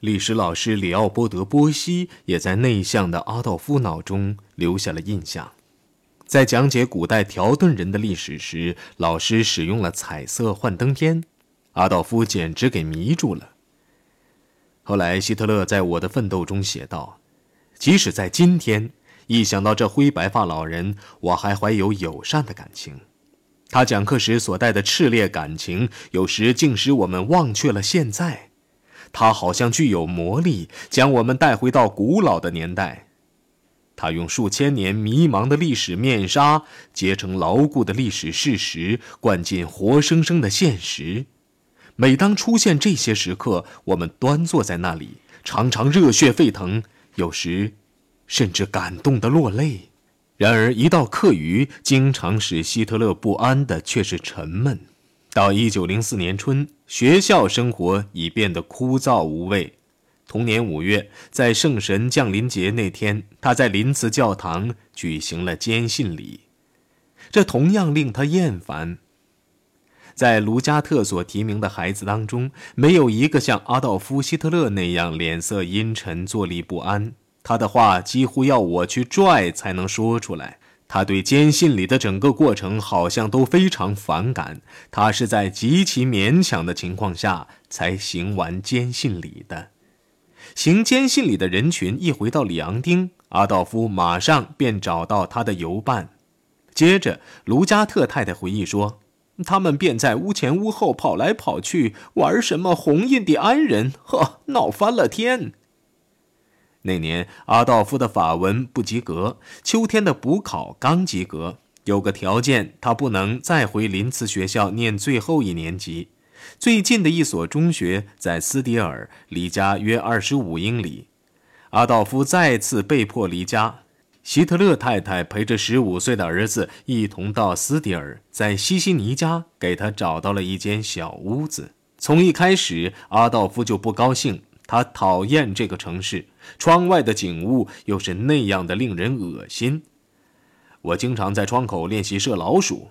历史老师里奥波德·波西也在内向的阿道夫脑中留下了印象。在讲解古代条顿人的历史时，老师使用了彩色幻灯片，阿道夫简直给迷住了。后来，希特勒在《我的奋斗》中写道：“即使在今天，一想到这灰白发老人，我还怀有友善的感情。他讲课时所带的炽烈感情，有时竟使我们忘却了现在。它好像具有魔力，将我们带回到古老的年代。”它用数千年迷茫的历史面纱结成牢固的历史事实，灌进活生生的现实。每当出现这些时刻，我们端坐在那里，常常热血沸腾，有时甚至感动得落泪。然而，一到课余，经常使希特勒不安的却是沉闷。到一九零四年春，学校生活已变得枯燥无味。同年五月，在圣神降临节那天，他在林茨教堂举行了坚信礼，这同样令他厌烦。在卢加特所提名的孩子当中，没有一个像阿道夫·希特勒那样脸色阴沉、坐立不安。他的话几乎要我去拽才能说出来。他对坚信礼的整个过程好像都非常反感。他是在极其勉强的情况下才行完坚信礼的。行坚信礼的人群一回到里昂丁，阿道夫马上便找到他的游伴。接着，卢加特太太回忆说，他们便在屋前屋后跑来跑去，玩什么红印第安人，呵，闹翻了天。那年，阿道夫的法文不及格，秋天的补考刚及格，有个条件，他不能再回林茨学校念最后一年级。最近的一所中学在斯迪尔，离家约二十五英里。阿道夫再次被迫离家。希特勒太太陪着十五岁的儿子一同到斯迪尔，在西西尼家给他找到了一间小屋子。从一开始，阿道夫就不高兴，他讨厌这个城市，窗外的景物又是那样的令人恶心。我经常在窗口练习射老鼠。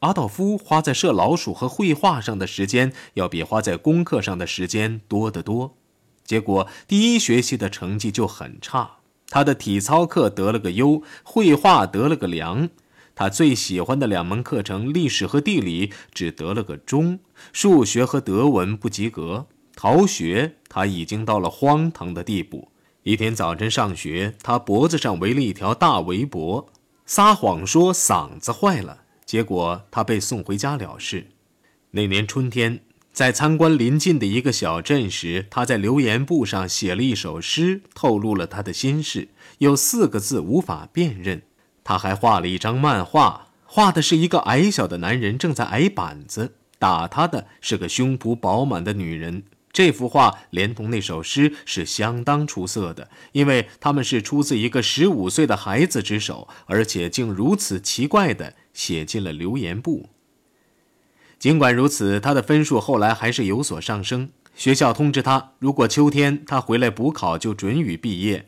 阿道夫花在射老鼠和绘画上的时间，要比花在功课上的时间多得多。结果第一学期的成绩就很差，他的体操课得了个优，绘画得了个良。他最喜欢的两门课程历史和地理只得了个中，数学和德文不及格。逃学他已经到了荒唐的地步。一天早晨上学，他脖子上围了一条大围脖，撒谎说嗓子坏了。结果他被送回家了事。那年春天，在参观邻近的一个小镇时，他在留言簿上写了一首诗，透露了他的心事。有四个字无法辨认。他还画了一张漫画，画的是一个矮小的男人正在挨板子，打他的是个胸脯饱满的女人。这幅画连同那首诗是相当出色的，因为他们是出自一个十五岁的孩子之手，而且竟如此奇怪的写进了留言簿。尽管如此，他的分数后来还是有所上升。学校通知他，如果秋天他回来补考，就准予毕业。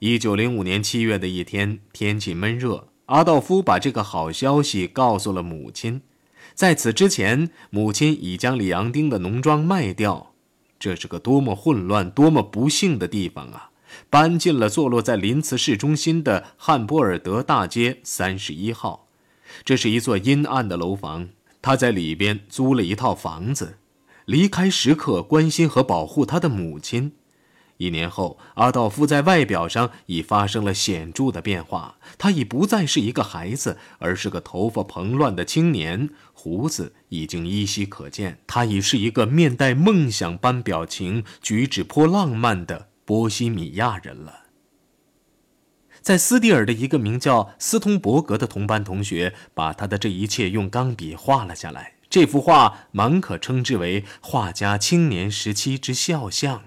一九零五年七月的一天，天气闷热，阿道夫把这个好消息告诉了母亲。在此之前，母亲已将里昂丁的农庄卖掉。这是个多么混乱、多么不幸的地方啊！搬进了坐落在林茨市中心的汉波尔德大街三十一号。这是一座阴暗的楼房。他在里边租了一套房子，离开时刻关心和保护他的母亲。一年后，阿道夫在外表上已发生了显著的变化。他已不再是一个孩子，而是个头发蓬乱的青年，胡子已经依稀可见。他已是一个面带梦想般表情、举止颇浪漫的波西米亚人了。在斯蒂尔的一个名叫斯通伯格的同班同学，把他的这一切用钢笔画了下来。这幅画满可称之为画家青年时期之肖像。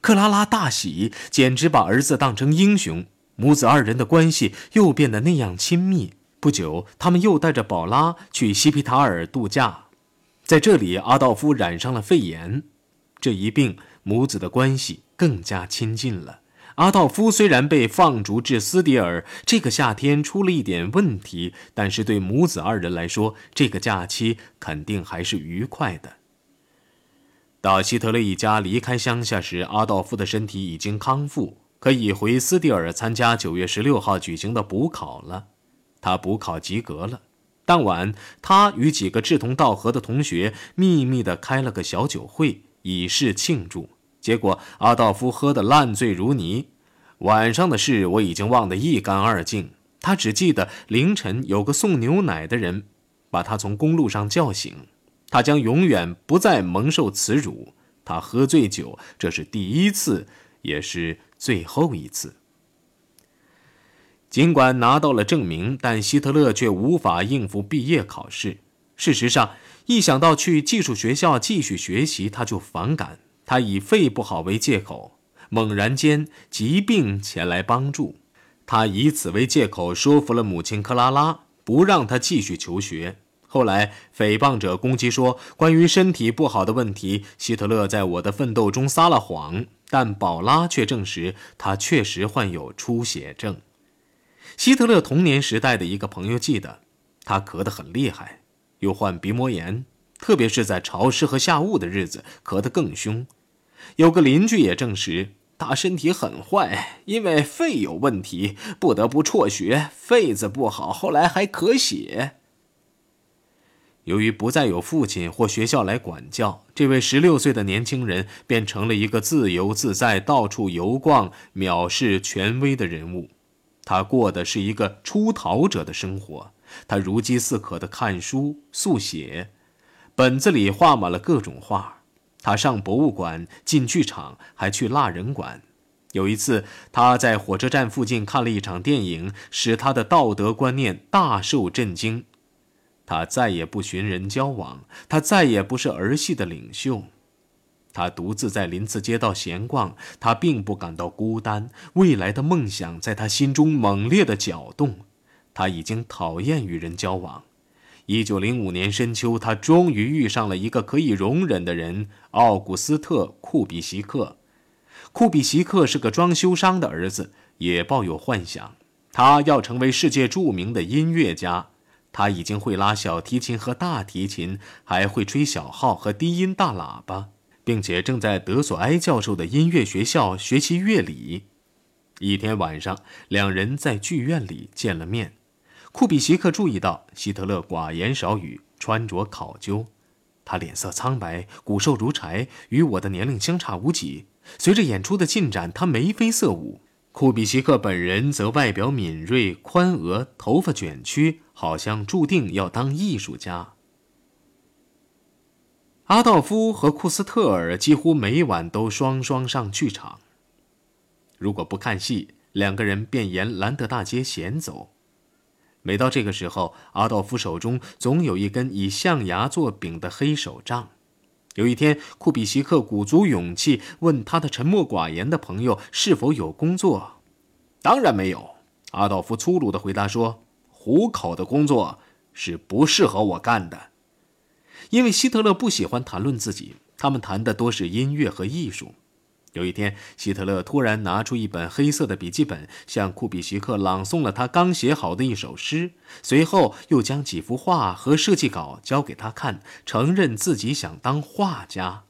克拉拉大喜，简直把儿子当成英雄。母子二人的关系又变得那样亲密。不久，他们又带着宝拉去西皮塔尔度假，在这里，阿道夫染上了肺炎。这一病，母子的关系更加亲近了。阿道夫虽然被放逐至斯迪尔，这个夏天出了一点问题，但是对母子二人来说，这个假期肯定还是愉快的。到希特勒一家离开乡下时，阿道夫的身体已经康复，可以回斯蒂尔参加九月十六号举行的补考了。他补考及格了。当晚，他与几个志同道合的同学秘密地开了个小酒会，以示庆祝。结果，阿道夫喝得烂醉如泥。晚上的事我已经忘得一干二净，他只记得凌晨有个送牛奶的人把他从公路上叫醒。他将永远不再蒙受耻辱。他喝醉酒，这是第一次，也是最后一次。尽管拿到了证明，但希特勒却无法应付毕业考试。事实上，一想到去技术学校继续学习，他就反感。他以肺不好为借口，猛然间疾病前来帮助。他以此为借口说服了母亲克拉拉，不让他继续求学。后来，诽谤者攻击说，关于身体不好的问题，希特勒在我的奋斗中撒了谎。但宝拉却证实，他确实患有出血症。希特勒童年时代的一个朋友记得，他咳得很厉害，又患鼻膜炎，特别是在潮湿和下雾的日子，咳得更凶。有个邻居也证实，他身体很坏，因为肺有问题，不得不辍学。肺子不好，后来还咳血。由于不再有父亲或学校来管教，这位十六岁的年轻人便成了一个自由自在、到处游逛、藐视权威的人物。他过的是一个出逃者的生活。他如饥似渴地看书、速写，本子里画满了各种画。他上博物馆、进剧场，还去蜡人馆。有一次，他在火车站附近看了一场电影，使他的道德观念大受震惊。他再也不寻人交往，他再也不是儿戏的领袖。他独自在林子街道闲逛，他并不感到孤单。未来的梦想在他心中猛烈的搅动。他已经讨厌与人交往。一九零五年深秋，他终于遇上了一个可以容忍的人——奥古斯特·库比西克。库比西克是个装修商的儿子，也抱有幻想，他要成为世界著名的音乐家。他已经会拉小提琴和大提琴，还会吹小号和低音大喇叭，并且正在德索埃教授的音乐学校学习乐理。一天晚上，两人在剧院里见了面。库比西克注意到希特勒寡言少语，穿着考究，他脸色苍白，骨瘦如柴，与我的年龄相差无几。随着演出的进展，他眉飞色舞。库比西克本人则外表敏锐、宽额，头发卷曲，好像注定要当艺术家。阿道夫和库斯特尔几乎每晚都双双上剧场。如果不看戏，两个人便沿兰德大街闲走。每到这个时候，阿道夫手中总有一根以象牙做柄的黑手杖。有一天，库比西克鼓足勇气问他的沉默寡言的朋友是否有工作。当然没有，阿道夫粗鲁地回答说：“糊口的工作是不适合我干的。”因为希特勒不喜欢谈论自己，他们谈的多是音乐和艺术。有一天，希特勒突然拿出一本黑色的笔记本，向库比西克朗诵了他刚写好的一首诗，随后又将几幅画和设计稿交给他看，承认自己想当画家。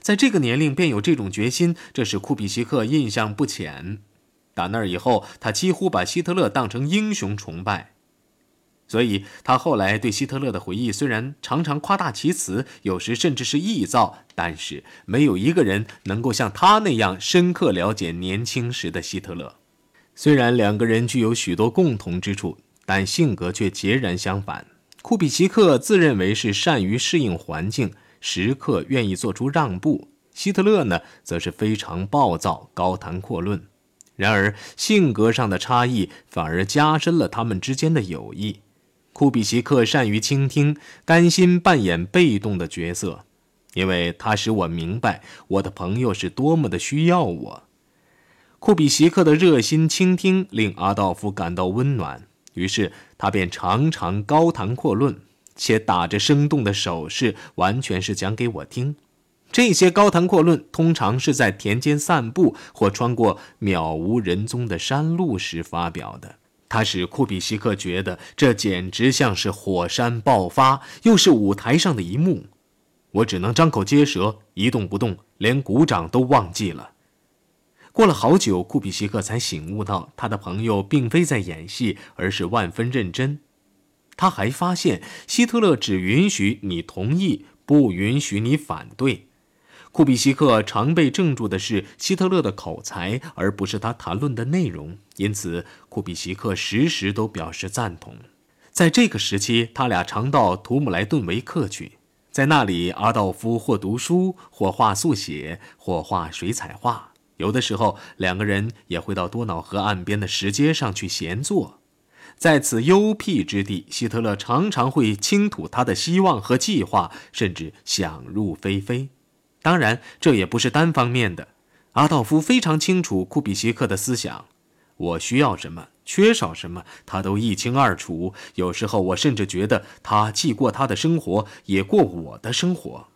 在这个年龄便有这种决心，这使库比西克印象不浅。打那以后，他几乎把希特勒当成英雄崇拜。所以，他后来对希特勒的回忆虽然常常夸大其词，有时甚至是臆造，但是没有一个人能够像他那样深刻了解年轻时的希特勒。虽然两个人具有许多共同之处，但性格却截然相反。库比奇克自认为是善于适应环境，时刻愿意做出让步；希特勒呢，则是非常暴躁，高谈阔论。然而，性格上的差异反而加深了他们之间的友谊。库比奇克善于倾听，甘心扮演被动的角色，因为他使我明白我的朋友是多么的需要我。库比奇克的热心倾听令阿道夫感到温暖，于是他便常常高谈阔论，且打着生动的手势，完全是讲给我听。这些高谈阔论通常是在田间散步或穿过渺无人踪的山路时发表的。他使库比西克觉得这简直像是火山爆发，又是舞台上的一幕。我只能张口结舌，一动不动，连鼓掌都忘记了。过了好久，库比西克才醒悟到，他的朋友并非在演戏，而是万分认真。他还发现，希特勒只允许你同意，不允许你反对。库比西克常被镇住的是希特勒的口才，而不是他谈论的内容。因此，库比西克时时都表示赞同。在这个时期，他俩常到图姆莱顿维克去，在那里，阿道夫或读书，或画速写，或画水彩画。有的时候，两个人也会到多瑙河岸边的石阶上去闲坐，在此幽僻之地，希特勒常常会倾吐他的希望和计划，甚至想入非非。当然，这也不是单方面的。阿道夫非常清楚库比西克的思想，我需要什么，缺少什么，他都一清二楚。有时候，我甚至觉得他既过他的生活，也过我的生活。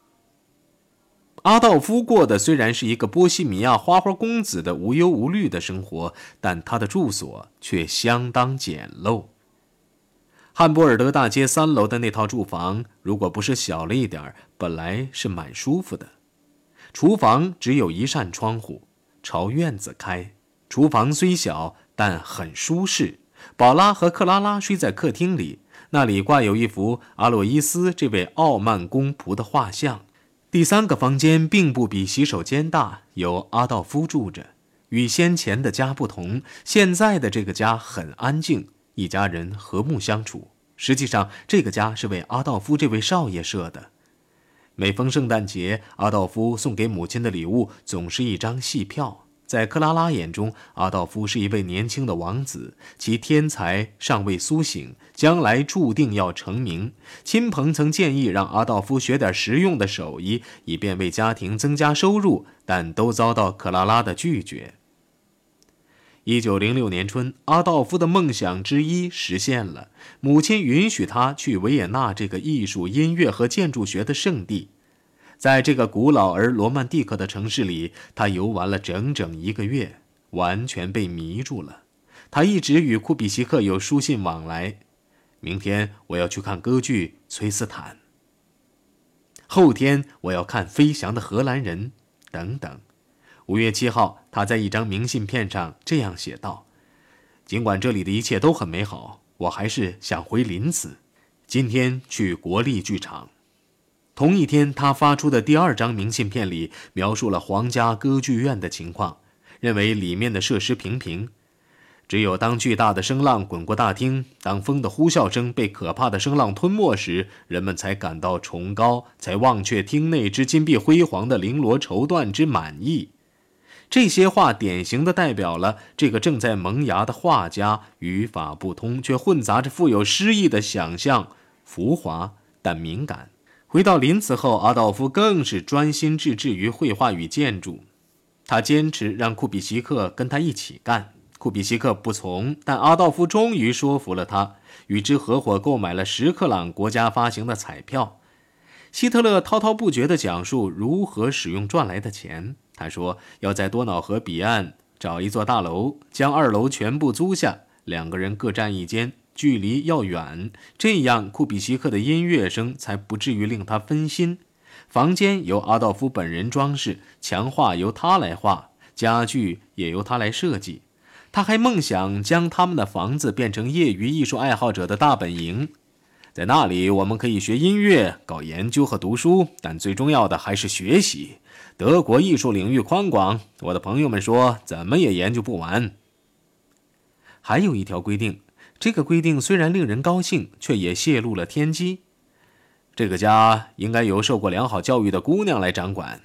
阿道夫过的虽然是一个波西米亚花花公子的无忧无虑的生活，但他的住所却相当简陋。汉波尔德大街三楼的那套住房，如果不是小了一点本来是蛮舒服的。厨房只有一扇窗户，朝院子开。厨房虽小，但很舒适。宝拉和克拉拉睡在客厅里，那里挂有一幅阿洛伊斯这位傲慢公仆的画像。第三个房间并不比洗手间大，由阿道夫住着。与先前的家不同，现在的这个家很安静，一家人和睦相处。实际上，这个家是为阿道夫这位少爷设的。每逢圣诞节，阿道夫送给母亲的礼物总是一张戏票。在克拉拉眼中，阿道夫是一位年轻的王子，其天才尚未苏醒，将来注定要成名。亲朋曾建议让阿道夫学点实用的手艺，以便为家庭增加收入，但都遭到克拉拉的拒绝。一九零六年春，阿道夫的梦想之一实现了，母亲允许他去维也纳这个艺术、音乐和建筑学的圣地。在这个古老而罗曼蒂克的城市里，他游玩了整整一个月，完全被迷住了。他一直与库比西克有书信往来。明天我要去看歌剧《崔斯坦》。后天我要看《飞翔的荷兰人》等等。五月七号，他在一张明信片上这样写道：“尽管这里的一切都很美好，我还是想回林子。今天去国立剧场。”同一天，他发出的第二张明信片里描述了皇家歌剧院的情况，认为里面的设施平平，只有当巨大的声浪滚过大厅，当风的呼啸声被可怕的声浪吞没时，人们才感到崇高，才忘却厅内之金碧辉煌的绫罗绸缎之满意。这些话典型的代表了这个正在萌芽的画家语法不通却混杂着富有诗意的想象，浮华但敏感。回到林茨后，阿道夫更是专心致志于绘画与建筑。他坚持让库比西克跟他一起干，库比西克不从，但阿道夫终于说服了他，与之合伙购买了十克朗国家发行的彩票。希特勒滔滔不绝地讲述如何使用赚来的钱。他说要在多瑙河彼岸找一座大楼，将二楼全部租下，两个人各占一间。距离要远，这样库比西克的音乐声才不至于令他分心。房间由阿道夫本人装饰，墙画由他来画，家具也由他来设计。他还梦想将他们的房子变成业余艺术爱好者的大本营，在那里我们可以学音乐、搞研究和读书，但最重要的还是学习。德国艺术领域宽广，我的朋友们说怎么也研究不完。还有一条规定。这个规定虽然令人高兴，却也泄露了天机。这个家应该由受过良好教育的姑娘来掌管，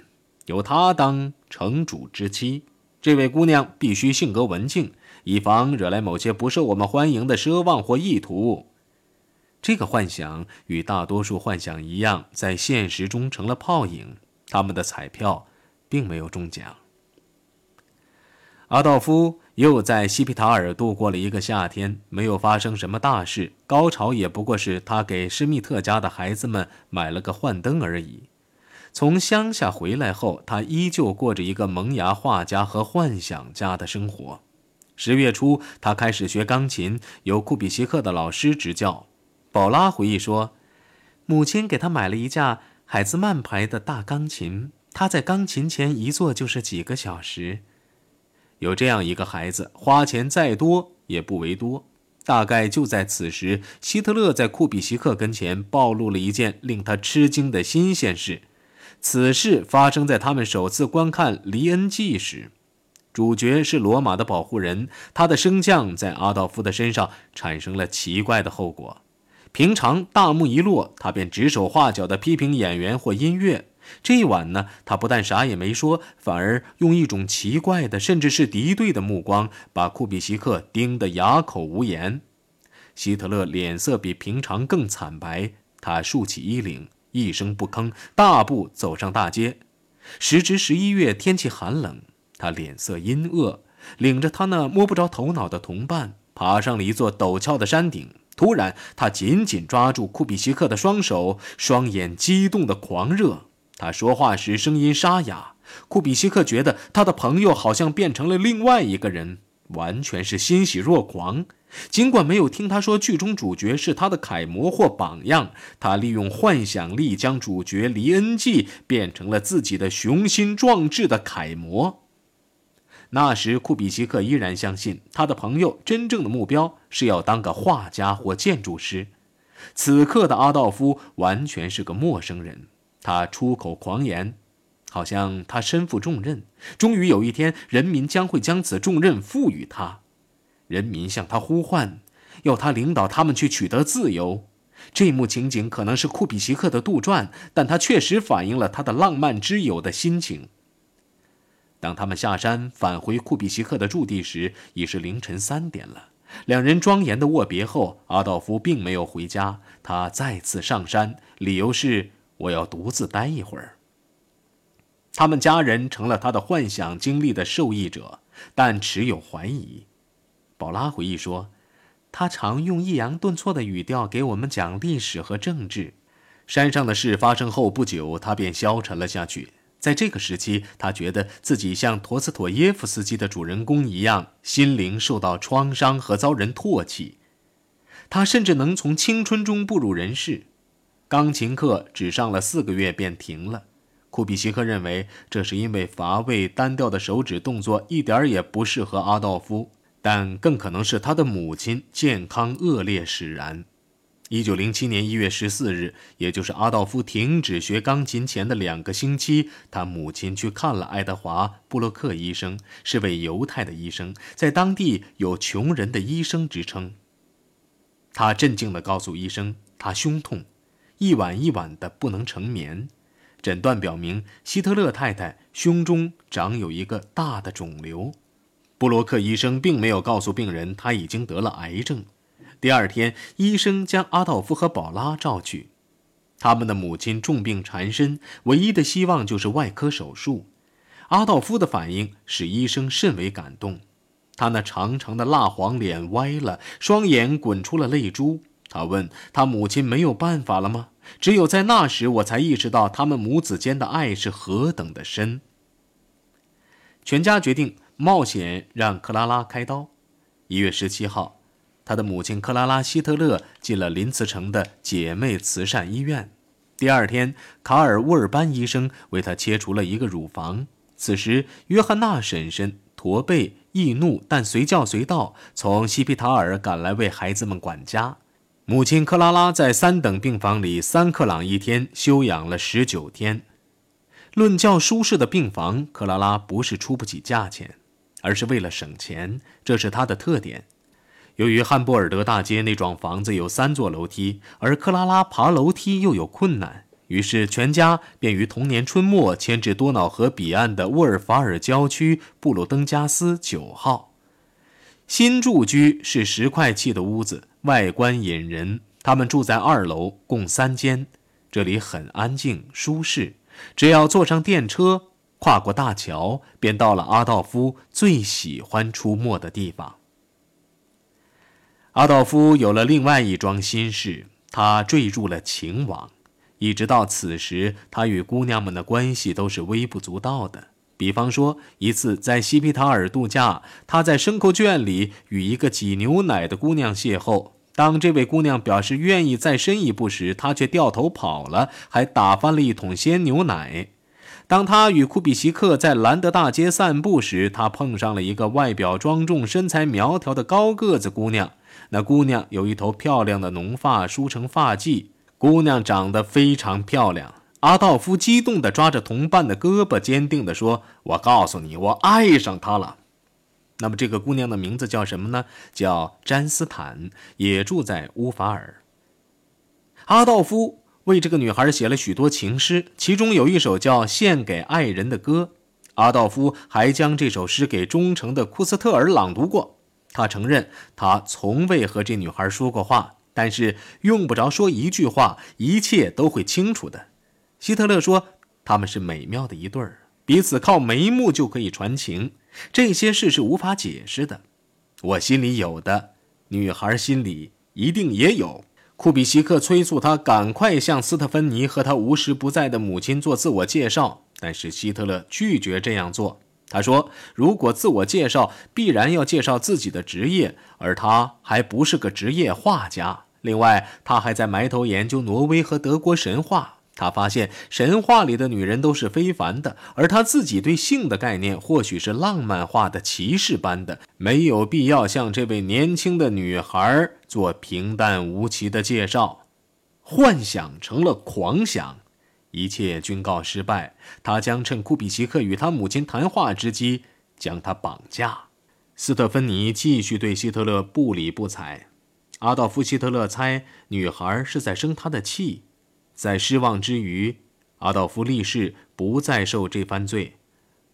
由她当城主之妻。这位姑娘必须性格文静，以防惹来某些不受我们欢迎的奢望或意图。这个幻想与大多数幻想一样，在现实中成了泡影。他们的彩票并没有中奖。阿道夫。又在西皮塔尔度过了一个夏天，没有发生什么大事。高潮也不过是他给施密特家的孩子们买了个幻灯而已。从乡下回来后，他依旧过着一个萌芽画家和幻想家的生活。十月初，他开始学钢琴，由库比西克的老师执教。宝拉回忆说，母亲给他买了一架海兹曼牌的大钢琴，他在钢琴前一坐就是几个小时。有这样一个孩子，花钱再多也不为多。大概就在此时，希特勒在库比西克跟前暴露了一件令他吃惊的新鲜事。此事发生在他们首次观看《黎恩记》时。主角是罗马的保护人，他的升降在阿道夫的身上产生了奇怪的后果。平常大幕一落，他便指手画脚地批评演员或音乐。这一晚呢，他不但啥也没说，反而用一种奇怪的，甚至是敌对的目光，把库比西克盯得哑口无言。希特勒脸色比平常更惨白，他竖起衣领，一声不吭，大步走上大街。时值十一月，天气寒冷。他脸色阴恶，领着他那摸不着头脑的同伴，爬上了一座陡峭的山顶。突然，他紧紧抓住库比西克的双手，双眼激动的狂热。他说话时声音沙哑。库比西克觉得他的朋友好像变成了另外一个人，完全是欣喜若狂。尽管没有听他说剧中主角是他的楷模或榜样，他利用幻想力将主角黎恩济变成了自己的雄心壮志的楷模。那时，库比西克依然相信他的朋友真正的目标是要当个画家或建筑师。此刻的阿道夫完全是个陌生人，他出口狂言，好像他身负重任，终于有一天，人民将会将此重任赋予他。人民向他呼唤，要他领导他们去取得自由。这幕情景可能是库比西克的杜撰，但他确实反映了他的浪漫之友的心情。当他们下山返回库比西克的驻地时，已是凌晨三点了。两人庄严的握别后，阿道夫并没有回家，他再次上山，理由是我要独自待一会儿。他们家人成了他的幻想经历的受益者，但持有怀疑。宝拉回忆说，他常用抑扬顿挫的语调给我们讲历史和政治。山上的事发生后不久，他便消沉了下去。在这个时期，他觉得自己像陀思妥耶夫斯基的主人公一样，心灵受到创伤和遭人唾弃。他甚至能从青春中步入人世。钢琴课只上了四个月便停了。库比西克认为这是因为乏味单调的手指动作一点也不适合阿道夫，但更可能是他的母亲健康恶劣使然。一九零七年一月十四日，也就是阿道夫停止学钢琴前的两个星期，他母亲去看了爱德华·布洛克医生，是位犹太的医生，在当地有“穷人的医生”之称。他镇静地告诉医生，他胸痛，一晚一晚的不能成眠。诊断表明，希特勒太太胸中长有一个大的肿瘤。布洛克医生并没有告诉病人他已经得了癌症。第二天，医生将阿道夫和宝拉召去。他们的母亲重病缠身，唯一的希望就是外科手术。阿道夫的反应使医生甚为感动，他那长长的蜡黄脸歪了，双眼滚出了泪珠。他问他母亲没有办法了吗？只有在那时，我才意识到他们母子间的爱是何等的深。全家决定冒险让克拉拉开刀。一月十七号。他的母亲克拉拉·希特勒进了林茨城的姐妹慈善医院。第二天，卡尔·沃尔班医生为他切除了一个乳房。此时，约翰娜婶婶驼背易怒，但随叫随到，从西皮塔尔赶来为孩子们管家。母亲克拉拉在三等病房里三克朗一天休养了十九天。论较舒适的病房，克拉拉不是出不起价钱，而是为了省钱，这是她的特点。由于汉布尔德大街那幢房子有三座楼梯，而克拉拉爬楼梯又有困难，于是全家便于同年春末迁至多瑙河彼岸的沃尔法尔郊区布鲁登加斯九号。新住居是石块砌的屋子，外观引人。他们住在二楼，共三间，这里很安静舒适。只要坐上电车，跨过大桥，便到了阿道夫最喜欢出没的地方。阿道夫有了另外一桩心事，他坠入了情网。一直到此时，他与姑娘们的关系都是微不足道的。比方说，一次在西皮塔尔度假，他在牲口圈里与一个挤牛奶的姑娘邂逅，当这位姑娘表示愿意再深一步时，他却掉头跑了，还打翻了一桶鲜牛奶。当他与库比西克在兰德大街散步时，他碰上了一个外表庄重、身材苗条的高个子姑娘。那姑娘有一头漂亮的浓发梳成发髻，姑娘长得非常漂亮。阿道夫激动地抓着同伴的胳膊，坚定地说：“我告诉你，我爱上她了。”那么这个姑娘的名字叫什么呢？叫詹斯坦，也住在乌法尔。阿道夫为这个女孩写了许多情诗，其中有一首叫《献给爱人的歌》。阿道夫还将这首诗给忠诚的库斯特尔朗读过。他承认，他从未和这女孩说过话，但是用不着说一句话，一切都会清楚的。希特勒说，他们是美妙的一对儿，彼此靠眉目就可以传情。这些事是无法解释的，我心里有的，女孩心里一定也有。库比西克催促他赶快向斯特芬妮和他无时不在的母亲做自我介绍，但是希特勒拒绝这样做。他说：“如果自我介绍，必然要介绍自己的职业，而他还不是个职业画家。另外，他还在埋头研究挪威和德国神话。”他发现神话里的女人都是非凡的，而他自己对性的概念或许是浪漫化的、骑士般的，没有必要向这位年轻的女孩做平淡无奇的介绍。幻想成了狂想，一切均告失败。他将趁库比奇克与他母亲谈话之机将她绑架。斯特芬妮继续对希特勒不理不睬。阿道夫·希特勒猜女孩是在生他的气。在失望之余，阿道夫立誓不再受这番罪。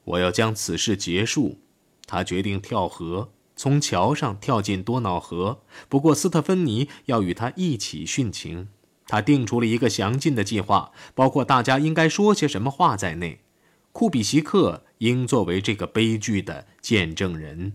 我要将此事结束。他决定跳河，从桥上跳进多瑙河。不过斯特芬妮要与他一起殉情。他定出了一个详尽的计划，包括大家应该说些什么话在内。库比西克应作为这个悲剧的见证人。